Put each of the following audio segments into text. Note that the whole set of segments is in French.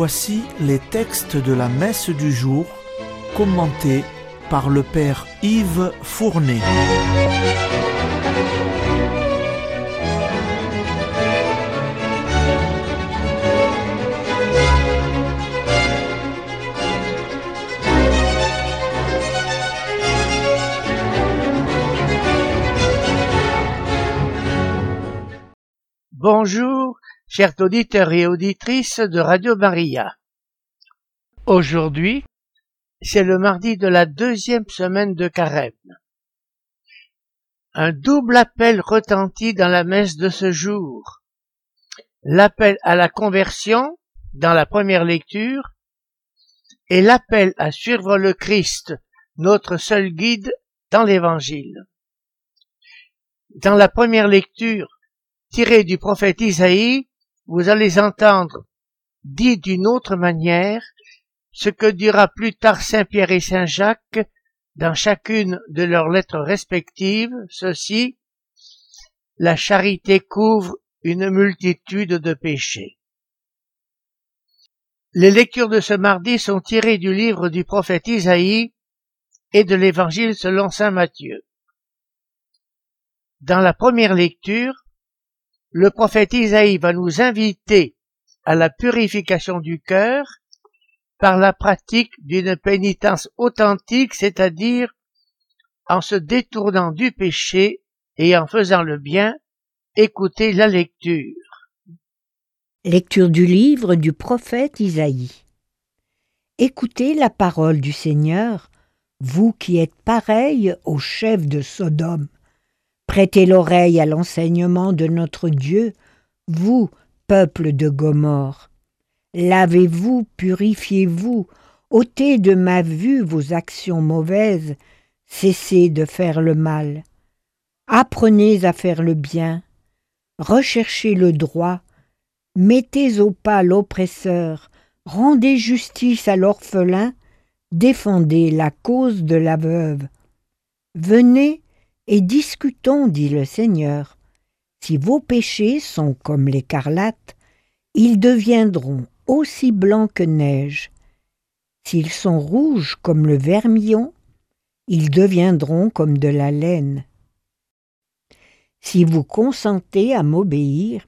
Voici les textes de la messe du jour commentés par le Père Yves Fournet. Bonjour, chers auditeurs et auditrices de Radio Maria. Aujourd'hui, c'est le mardi de la deuxième semaine de Carême. Un double appel retentit dans la messe de ce jour. L'appel à la conversion dans la première lecture et l'appel à suivre le Christ, notre seul guide dans l'Évangile. Dans la première lecture, tiré du prophète Isaïe, vous allez entendre, dit d'une autre manière, ce que dira plus tard Saint Pierre et Saint Jacques dans chacune de leurs lettres respectives, ceci, la charité couvre une multitude de péchés. Les lectures de ce mardi sont tirées du livre du prophète Isaïe et de l'évangile selon Saint Matthieu. Dans la première lecture, le prophète Isaïe va nous inviter à la purification du cœur par la pratique d'une pénitence authentique, c'est-à-dire en se détournant du péché et en faisant le bien, écoutez la lecture. Lecture du livre du prophète Isaïe. Écoutez la parole du Seigneur, vous qui êtes pareils au chef de Sodome. Prêtez l'oreille à l'enseignement de notre Dieu, vous, peuple de Gomorre. Lavez-vous, purifiez-vous, ôtez de ma vue vos actions mauvaises, cessez de faire le mal. Apprenez à faire le bien, recherchez le droit, mettez au pas l'oppresseur, rendez justice à l'orphelin, défendez la cause de la veuve. Venez, et discutons, dit le Seigneur. Si vos péchés sont comme l'écarlate, ils deviendront aussi blancs que neige. S'ils sont rouges comme le vermillon, ils deviendront comme de la laine. Si vous consentez à m'obéir,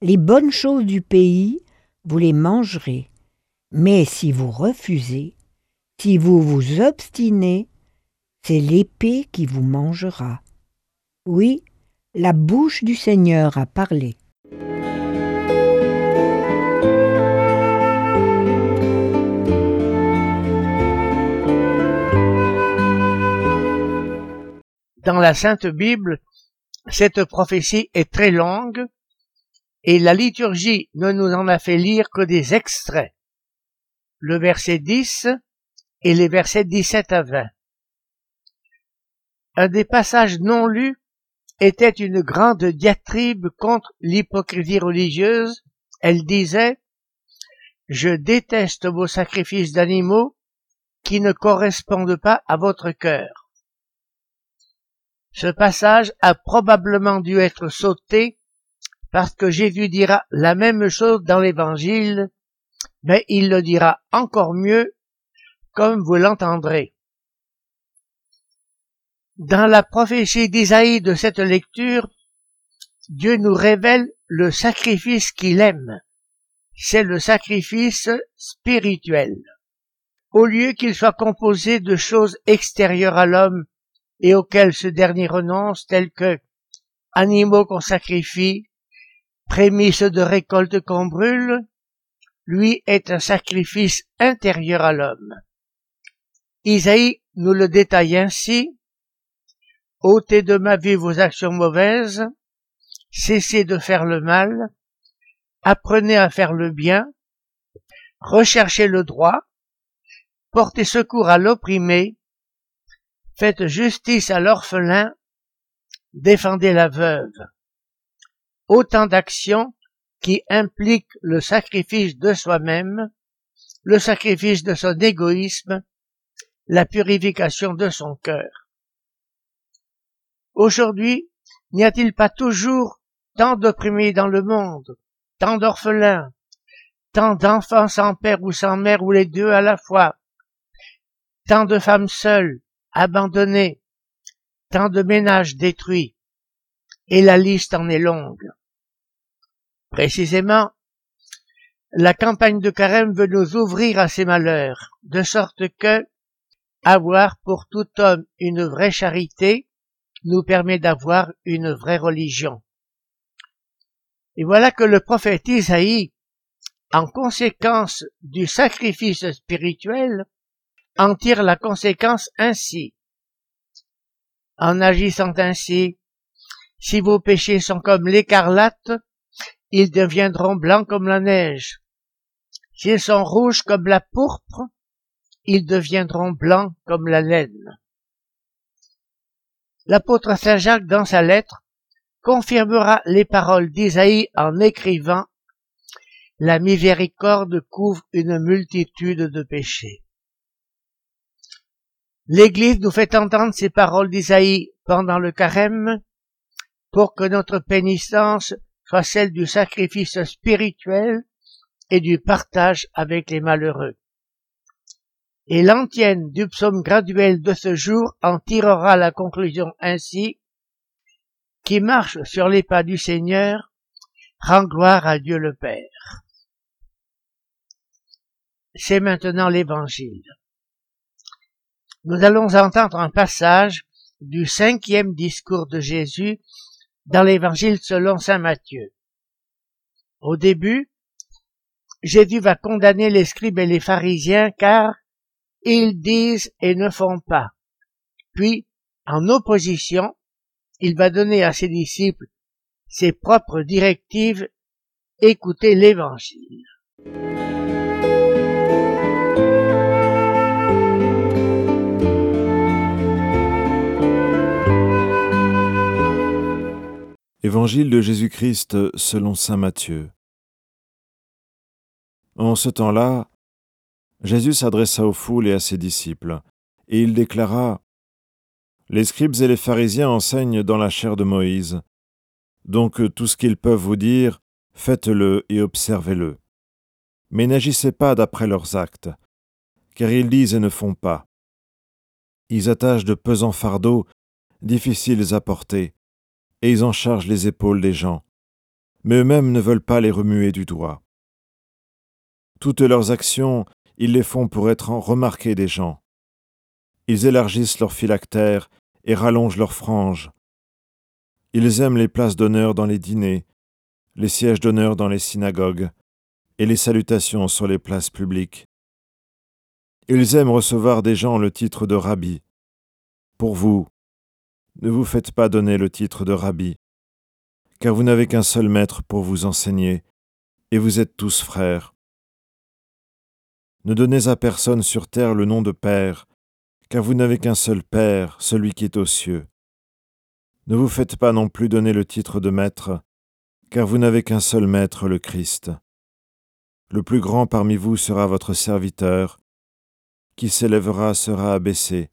les bonnes choses du pays, vous les mangerez. Mais si vous refusez, si vous vous obstinez, c'est l'épée qui vous mangera. Oui, la bouche du Seigneur a parlé. Dans la Sainte Bible, cette prophétie est très longue et la liturgie ne nous en a fait lire que des extraits. Le verset 10 et les versets 17 à 20. Un des passages non lus était une grande diatribe contre l'hypocrisie religieuse. Elle disait Je déteste vos sacrifices d'animaux qui ne correspondent pas à votre cœur. Ce passage a probablement dû être sauté parce que Jésus dira la même chose dans l'Évangile, mais il le dira encore mieux comme vous l'entendrez. Dans la prophétie d'Isaïe de cette lecture, Dieu nous révèle le sacrifice qu'il aime. C'est le sacrifice spirituel. Au lieu qu'il soit composé de choses extérieures à l'homme et auxquelles ce dernier renonce, telles que animaux qu'on sacrifie, prémices de récolte qu'on brûle, lui est un sacrifice intérieur à l'homme. Isaïe nous le détaille ainsi, ôtez de ma vie vos actions mauvaises, cessez de faire le mal, apprenez à faire le bien, recherchez le droit, portez secours à l'opprimé, faites justice à l'orphelin, défendez la veuve. Autant d'actions qui impliquent le sacrifice de soi-même, le sacrifice de son égoïsme, la purification de son cœur. Aujourd'hui, n'y a-t-il pas toujours tant d'opprimés dans le monde, tant d'orphelins, tant d'enfants sans père ou sans mère ou les deux à la fois, tant de femmes seules, abandonnées, tant de ménages détruits, et la liste en est longue. Précisément, la campagne de carême veut nous ouvrir à ces malheurs, de sorte que avoir pour tout homme une vraie charité nous permet d'avoir une vraie religion. Et voilà que le prophète Isaïe, en conséquence du sacrifice spirituel, en tire la conséquence ainsi. En agissant ainsi, si vos péchés sont comme l'écarlate, ils deviendront blancs comme la neige. S'ils sont rouges comme la pourpre, ils deviendront blancs comme la laine. L'apôtre Saint Jacques, dans sa lettre, confirmera les paroles d'Isaïe en écrivant La miséricorde couvre une multitude de péchés. L'Église nous fait entendre ces paroles d'Isaïe pendant le carême pour que notre pénitence soit celle du sacrifice spirituel et du partage avec les malheureux. Et l'antienne du psaume graduel de ce jour en tirera la conclusion ainsi qui marche sur les pas du Seigneur rend gloire à Dieu le Père. C'est maintenant l'évangile. Nous allons entendre un passage du cinquième discours de Jésus dans l'évangile selon saint Matthieu. Au début, Jésus va condamner les scribes et les pharisiens car ils disent et ne font pas. Puis, en opposition, il va donner à ses disciples ses propres directives. Écoutez l'Évangile. Évangile de Jésus-Christ selon Saint Matthieu. En ce temps-là, Jésus s'adressa aux foules et à ses disciples, et il déclara Les scribes et les pharisiens enseignent dans la chair de Moïse. Donc tout ce qu'ils peuvent vous dire, faites-le et observez-le. Mais n'agissez pas d'après leurs actes, car ils disent et ne font pas. Ils attachent de pesants fardeaux, difficiles à porter, et ils en chargent les épaules des gens, mais eux-mêmes ne veulent pas les remuer du doigt. Toutes leurs actions ils les font pour être remarqués des gens. Ils élargissent leurs phylactères et rallongent leurs franges. Ils aiment les places d'honneur dans les dîners, les sièges d'honneur dans les synagogues et les salutations sur les places publiques. Ils aiment recevoir des gens le titre de rabbi. Pour vous, ne vous faites pas donner le titre de rabbi, car vous n'avez qu'un seul maître pour vous enseigner, et vous êtes tous frères. Ne donnez à personne sur terre le nom de Père, car vous n'avez qu'un seul Père, celui qui est aux cieux. Ne vous faites pas non plus donner le titre de Maître, car vous n'avez qu'un seul Maître, le Christ. Le plus grand parmi vous sera votre serviteur, qui s'élèvera sera abaissé,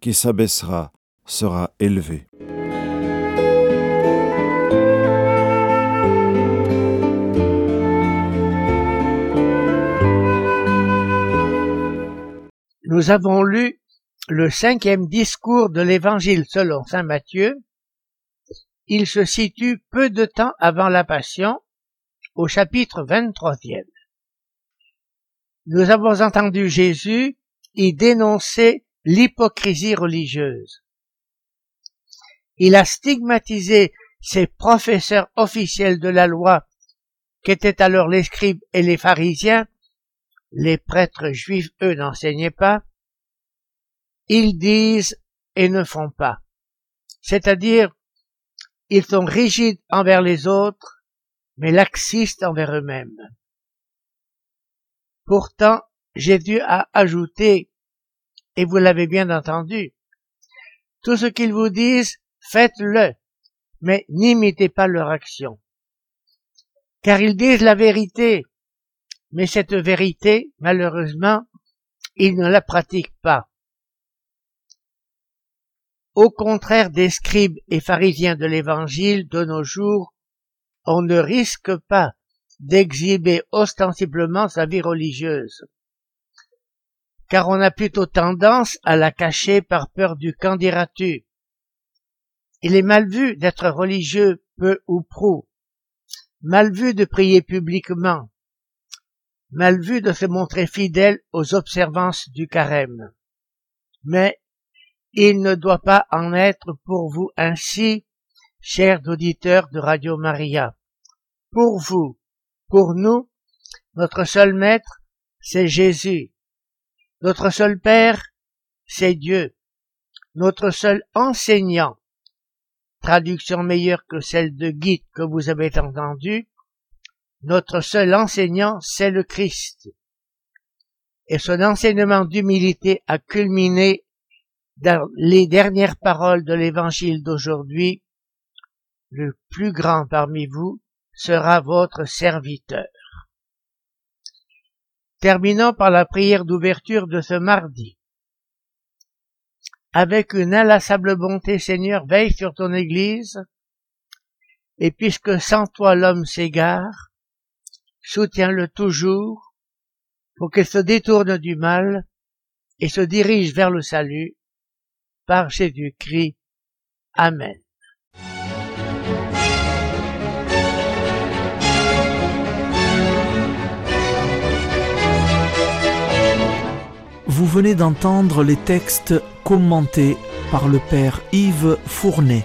qui s'abaissera sera élevé. Nous avons lu le cinquième discours de l'Évangile selon Saint Matthieu. Il se situe peu de temps avant la Passion, au chapitre 23e. Nous avons entendu Jésus y dénoncer l'hypocrisie religieuse. Il a stigmatisé ces professeurs officiels de la loi qu'étaient alors les scribes et les pharisiens les prêtres juifs, eux, n'enseignaient pas, ils disent et ne font pas. C'est-à-dire, ils sont rigides envers les autres, mais laxistes envers eux-mêmes. Pourtant, Jésus a ajouté, et vous l'avez bien entendu, tout ce qu'ils vous disent, faites-le, mais n'imitez pas leur action. Car ils disent la vérité, mais cette vérité, malheureusement, ils ne la pratiquent pas. Au contraire des scribes et pharisiens de l'Évangile de nos jours, on ne risque pas d'exhiber ostensiblement sa vie religieuse. Car on a plutôt tendance à la cacher par peur du qu'en. Il est mal vu d'être religieux peu ou prou, mal vu de prier publiquement, mal vu de se montrer fidèle aux observances du carême. Mais il ne doit pas en être pour vous ainsi, chers auditeurs de Radio Maria. Pour vous, pour nous, notre seul maître, c'est Jésus. Notre seul Père, c'est Dieu. Notre seul enseignant, traduction meilleure que celle de guide que vous avez entendu, notre seul enseignant, c'est le Christ. Et son enseignement d'humilité a culminé dans les dernières paroles de l'évangile d'aujourd'hui. Le plus grand parmi vous sera votre serviteur. Terminons par la prière d'ouverture de ce mardi. Avec une inlassable bonté, Seigneur, veille sur ton Église, et puisque sans toi l'homme s'égare, soutiens-le toujours pour qu'il se détourne du mal et se dirige vers le salut par Jésus-Christ. Amen. Vous venez d'entendre les textes commentés par le Père Yves Fournet.